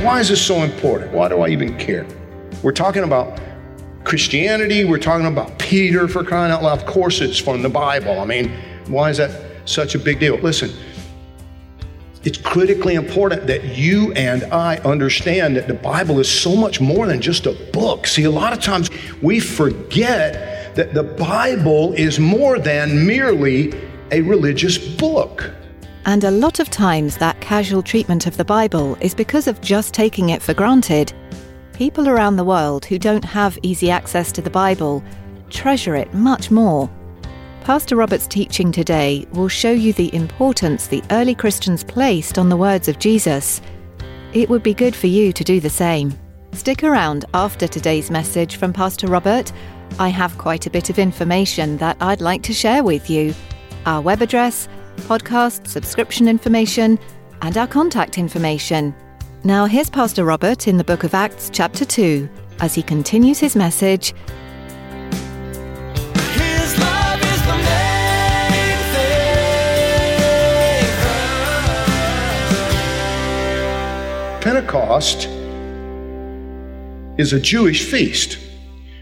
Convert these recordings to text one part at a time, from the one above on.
Now, why is this so important? Why do I even care? We're talking about Christianity. We're talking about Peter for crying out loud. Of course, it's from the Bible. I mean, why is that such a big deal? Listen, it's critically important that you and I understand that the Bible is so much more than just a book. See, a lot of times we forget that the Bible is more than merely a religious book. And a lot of times, that casual treatment of the Bible is because of just taking it for granted. People around the world who don't have easy access to the Bible treasure it much more. Pastor Robert's teaching today will show you the importance the early Christians placed on the words of Jesus. It would be good for you to do the same. Stick around after today's message from Pastor Robert. I have quite a bit of information that I'd like to share with you. Our web address, podcast subscription information, and our contact information. Now, here's Pastor Robert in the book of Acts, chapter 2, as he continues his message His love is the main thing. Pentecost is a Jewish feast,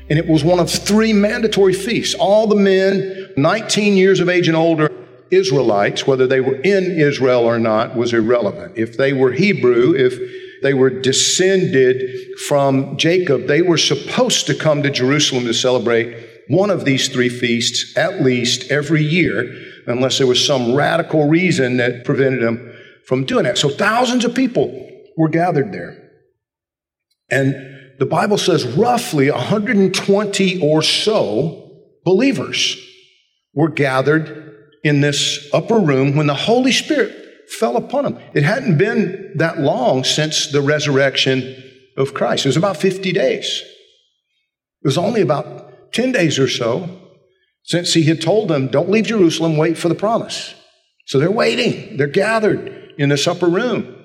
and it was one of three mandatory feasts. All the men, 19 years of age and older, Israelites, whether they were in Israel or not, was irrelevant. If they were Hebrew, if they were descended from Jacob, they were supposed to come to Jerusalem to celebrate one of these three feasts at least every year, unless there was some radical reason that prevented them from doing that. So thousands of people were gathered there. And the Bible says roughly 120 or so believers were gathered in this upper room when the Holy Spirit fell upon them. It hadn't been that long since the resurrection of Christ. It was about 50 days. It was only about 10 days or so since he had told them, Don't leave Jerusalem, wait for the promise. So they're waiting, they're gathered in this upper room.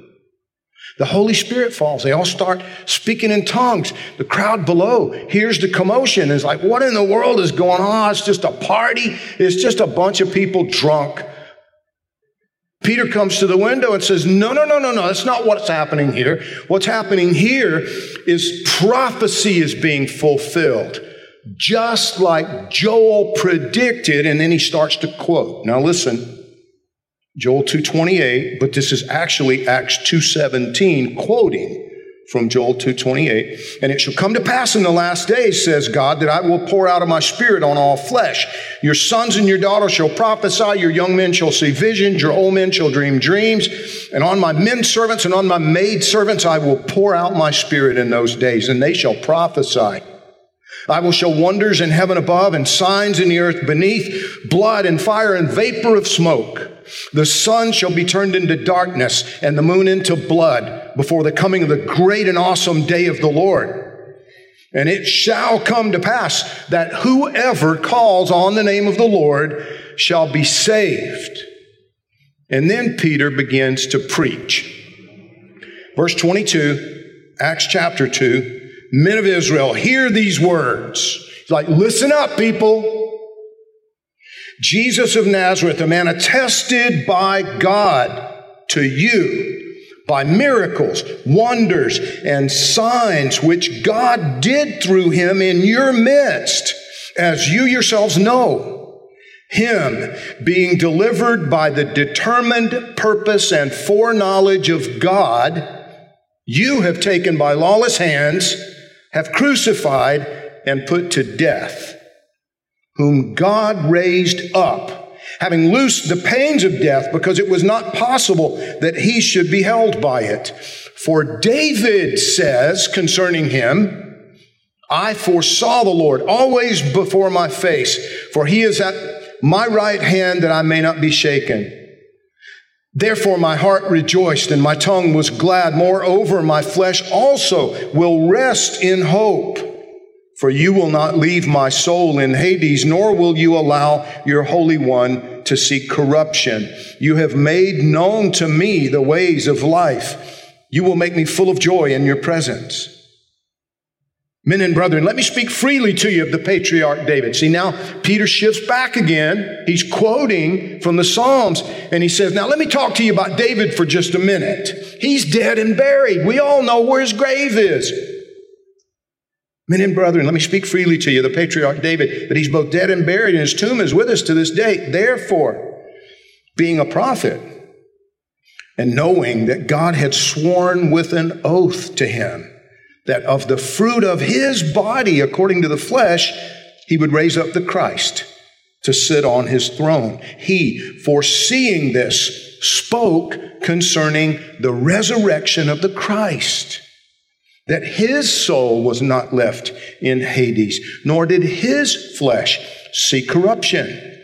The Holy Spirit falls. They all start speaking in tongues. The crowd below hears the commotion is like, What in the world is going on? It's just a party. It's just a bunch of people drunk. Peter comes to the window and says, No, no, no, no, no. That's not what's happening here. What's happening here is prophecy is being fulfilled, just like Joel predicted. And then he starts to quote. Now, listen. Joel 2:28, but this is actually Acts 2:17 quoting from Joel 2:28, and it shall come to pass in the last days says God that I will pour out of my spirit on all flesh. Your sons and your daughters shall prophesy, your young men shall see visions, your old men shall dream dreams, and on my men servants and on my maid servants I will pour out my spirit in those days and they shall prophesy. I will show wonders in heaven above and signs in the earth beneath, blood and fire and vapor of smoke. The sun shall be turned into darkness and the moon into blood before the coming of the great and awesome day of the Lord. And it shall come to pass that whoever calls on the name of the Lord shall be saved. And then Peter begins to preach. Verse 22, Acts chapter 2. Men of Israel, hear these words. He's like, listen up, people. Jesus of Nazareth, a man attested by God to you by miracles, wonders, and signs which God did through him in your midst, as you yourselves know. Him being delivered by the determined purpose and foreknowledge of God, you have taken by lawless hands, have crucified, and put to death whom God raised up, having loosed the pains of death, because it was not possible that he should be held by it. For David says concerning him, I foresaw the Lord always before my face, for he is at my right hand that I may not be shaken. Therefore, my heart rejoiced and my tongue was glad. Moreover, my flesh also will rest in hope. For you will not leave my soul in Hades, nor will you allow your Holy One to see corruption. You have made known to me the ways of life. You will make me full of joy in your presence. Men and brethren, let me speak freely to you of the patriarch David. See, now Peter shifts back again. He's quoting from the Psalms, and he says, Now let me talk to you about David for just a minute. He's dead and buried. We all know where his grave is. Men and brethren, let me speak freely to you, the patriarch David, that he's both dead and buried, and his tomb is with us to this day. Therefore, being a prophet, and knowing that God had sworn with an oath to him, that of the fruit of his body, according to the flesh, he would raise up the Christ to sit on his throne. He, foreseeing this, spoke concerning the resurrection of the Christ, that his soul was not left in Hades, nor did his flesh see corruption.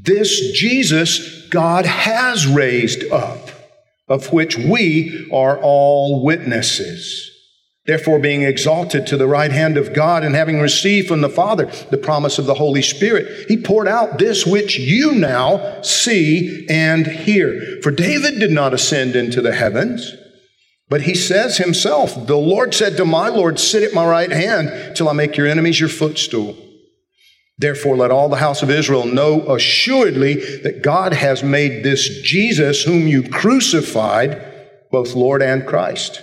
This Jesus God has raised up, of which we are all witnesses. Therefore, being exalted to the right hand of God and having received from the Father the promise of the Holy Spirit, he poured out this which you now see and hear. For David did not ascend into the heavens, but he says himself, The Lord said to my Lord, Sit at my right hand till I make your enemies your footstool. Therefore, let all the house of Israel know assuredly that God has made this Jesus, whom you crucified, both Lord and Christ.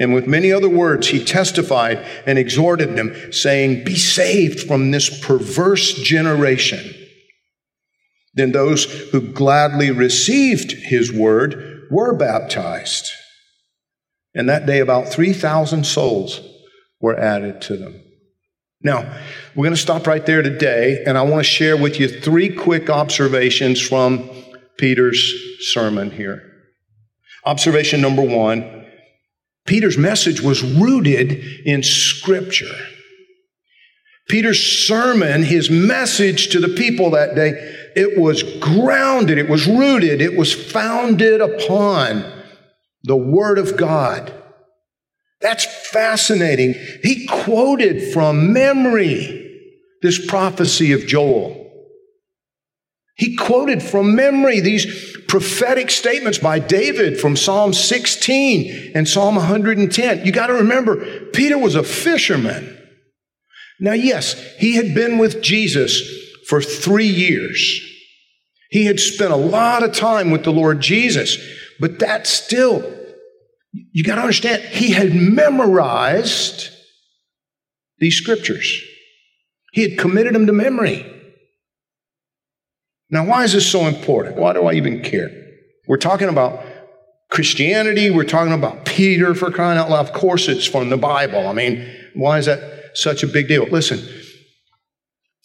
And with many other words, he testified and exhorted them, saying, Be saved from this perverse generation. Then those who gladly received his word were baptized. And that day, about 3,000 souls were added to them. Now, we're going to stop right there today, and I want to share with you three quick observations from Peter's sermon here. Observation number one Peter's message was rooted in Scripture. Peter's sermon, his message to the people that day, it was grounded, it was rooted, it was founded upon the Word of God. That's fascinating. He quoted from memory this prophecy of Joel. He quoted from memory these prophetic statements by David from Psalm 16 and Psalm 110. You got to remember, Peter was a fisherman. Now, yes, he had been with Jesus for three years. He had spent a lot of time with the Lord Jesus, but that still, you got to understand, he had memorized these scriptures. He had committed them to memory. Now, why is this so important? Why do I even care? We're talking about Christianity. We're talking about Peter for crying out loud. Of course, it's from the Bible. I mean, why is that such a big deal? Listen,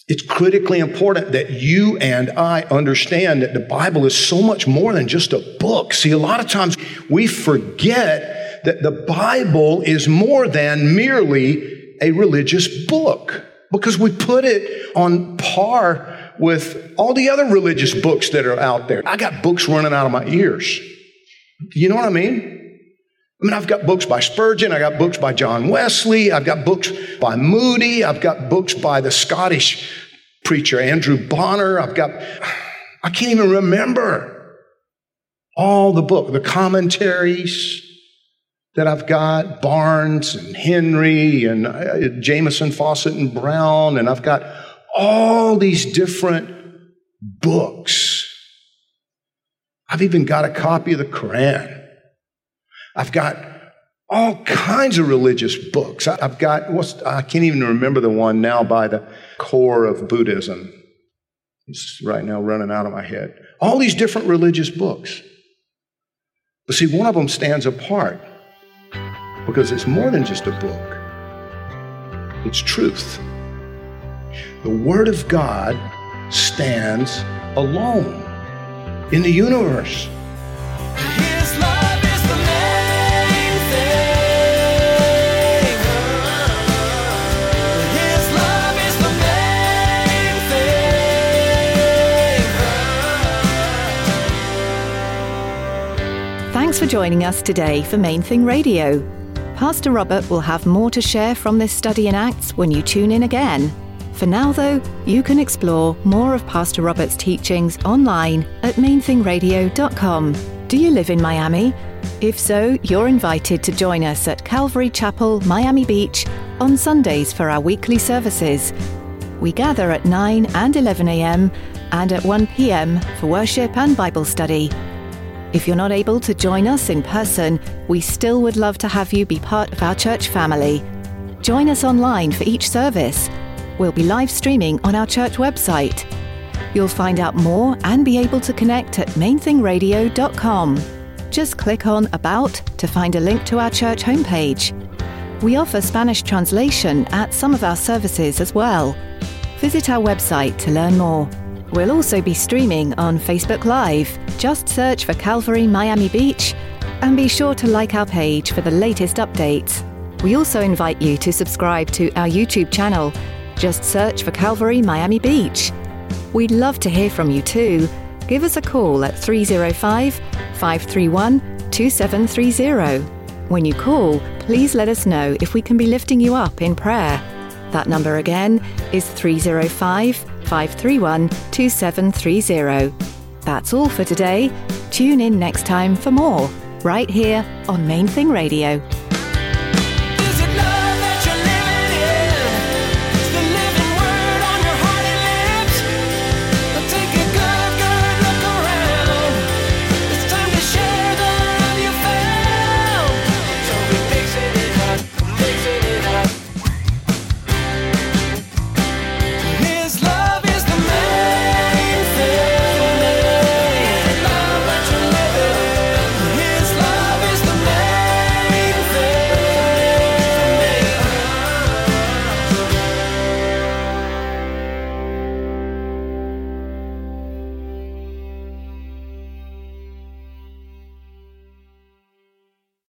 it's critically important that you and I understand that the Bible is so much more than just a book. See, a lot of times we forget that the Bible is more than merely a religious book because we put it on par with all the other religious books that are out there. I got books running out of my ears. You know what I mean? I mean, I've got books by Spurgeon, I got books by John Wesley, I've got books by Moody, I've got books by the Scottish preacher Andrew Bonar, I've got, I can't even remember all the book, the commentaries that I've got, Barnes and Henry and uh, Jameson Jamieson, Fausset and Brown, and I've got all these different books. I've even got a copy of the Quran. I've got all kinds of religious books. I've got, what's, I can't even remember the one now by the core of Buddhism. It's right now running out of my head. All these different religious books. But see, one of them stands apart because it's more than just a book, it's truth. The Word of God stands alone in the universe. His love is the main thing. His love is the main thing. Thanks for joining us today for Main Thing Radio. Pastor Robert will have more to share from this study in Acts when you tune in again. For now, though, you can explore more of Pastor Robert's teachings online at mainthingradio.com. Do you live in Miami? If so, you're invited to join us at Calvary Chapel, Miami Beach on Sundays for our weekly services. We gather at 9 and 11 a.m. and at 1 p.m. for worship and Bible study. If you're not able to join us in person, we still would love to have you be part of our church family. Join us online for each service. We'll be live streaming on our church website. You'll find out more and be able to connect at mainthingradio.com. Just click on About to find a link to our church homepage. We offer Spanish translation at some of our services as well. Visit our website to learn more. We'll also be streaming on Facebook Live. Just search for Calvary Miami Beach and be sure to like our page for the latest updates. We also invite you to subscribe to our YouTube channel. Just search for Calvary Miami Beach. We'd love to hear from you too. Give us a call at 305 531 2730. When you call, please let us know if we can be lifting you up in prayer. That number again is 305 531 2730. That's all for today. Tune in next time for more, right here on Main Thing Radio.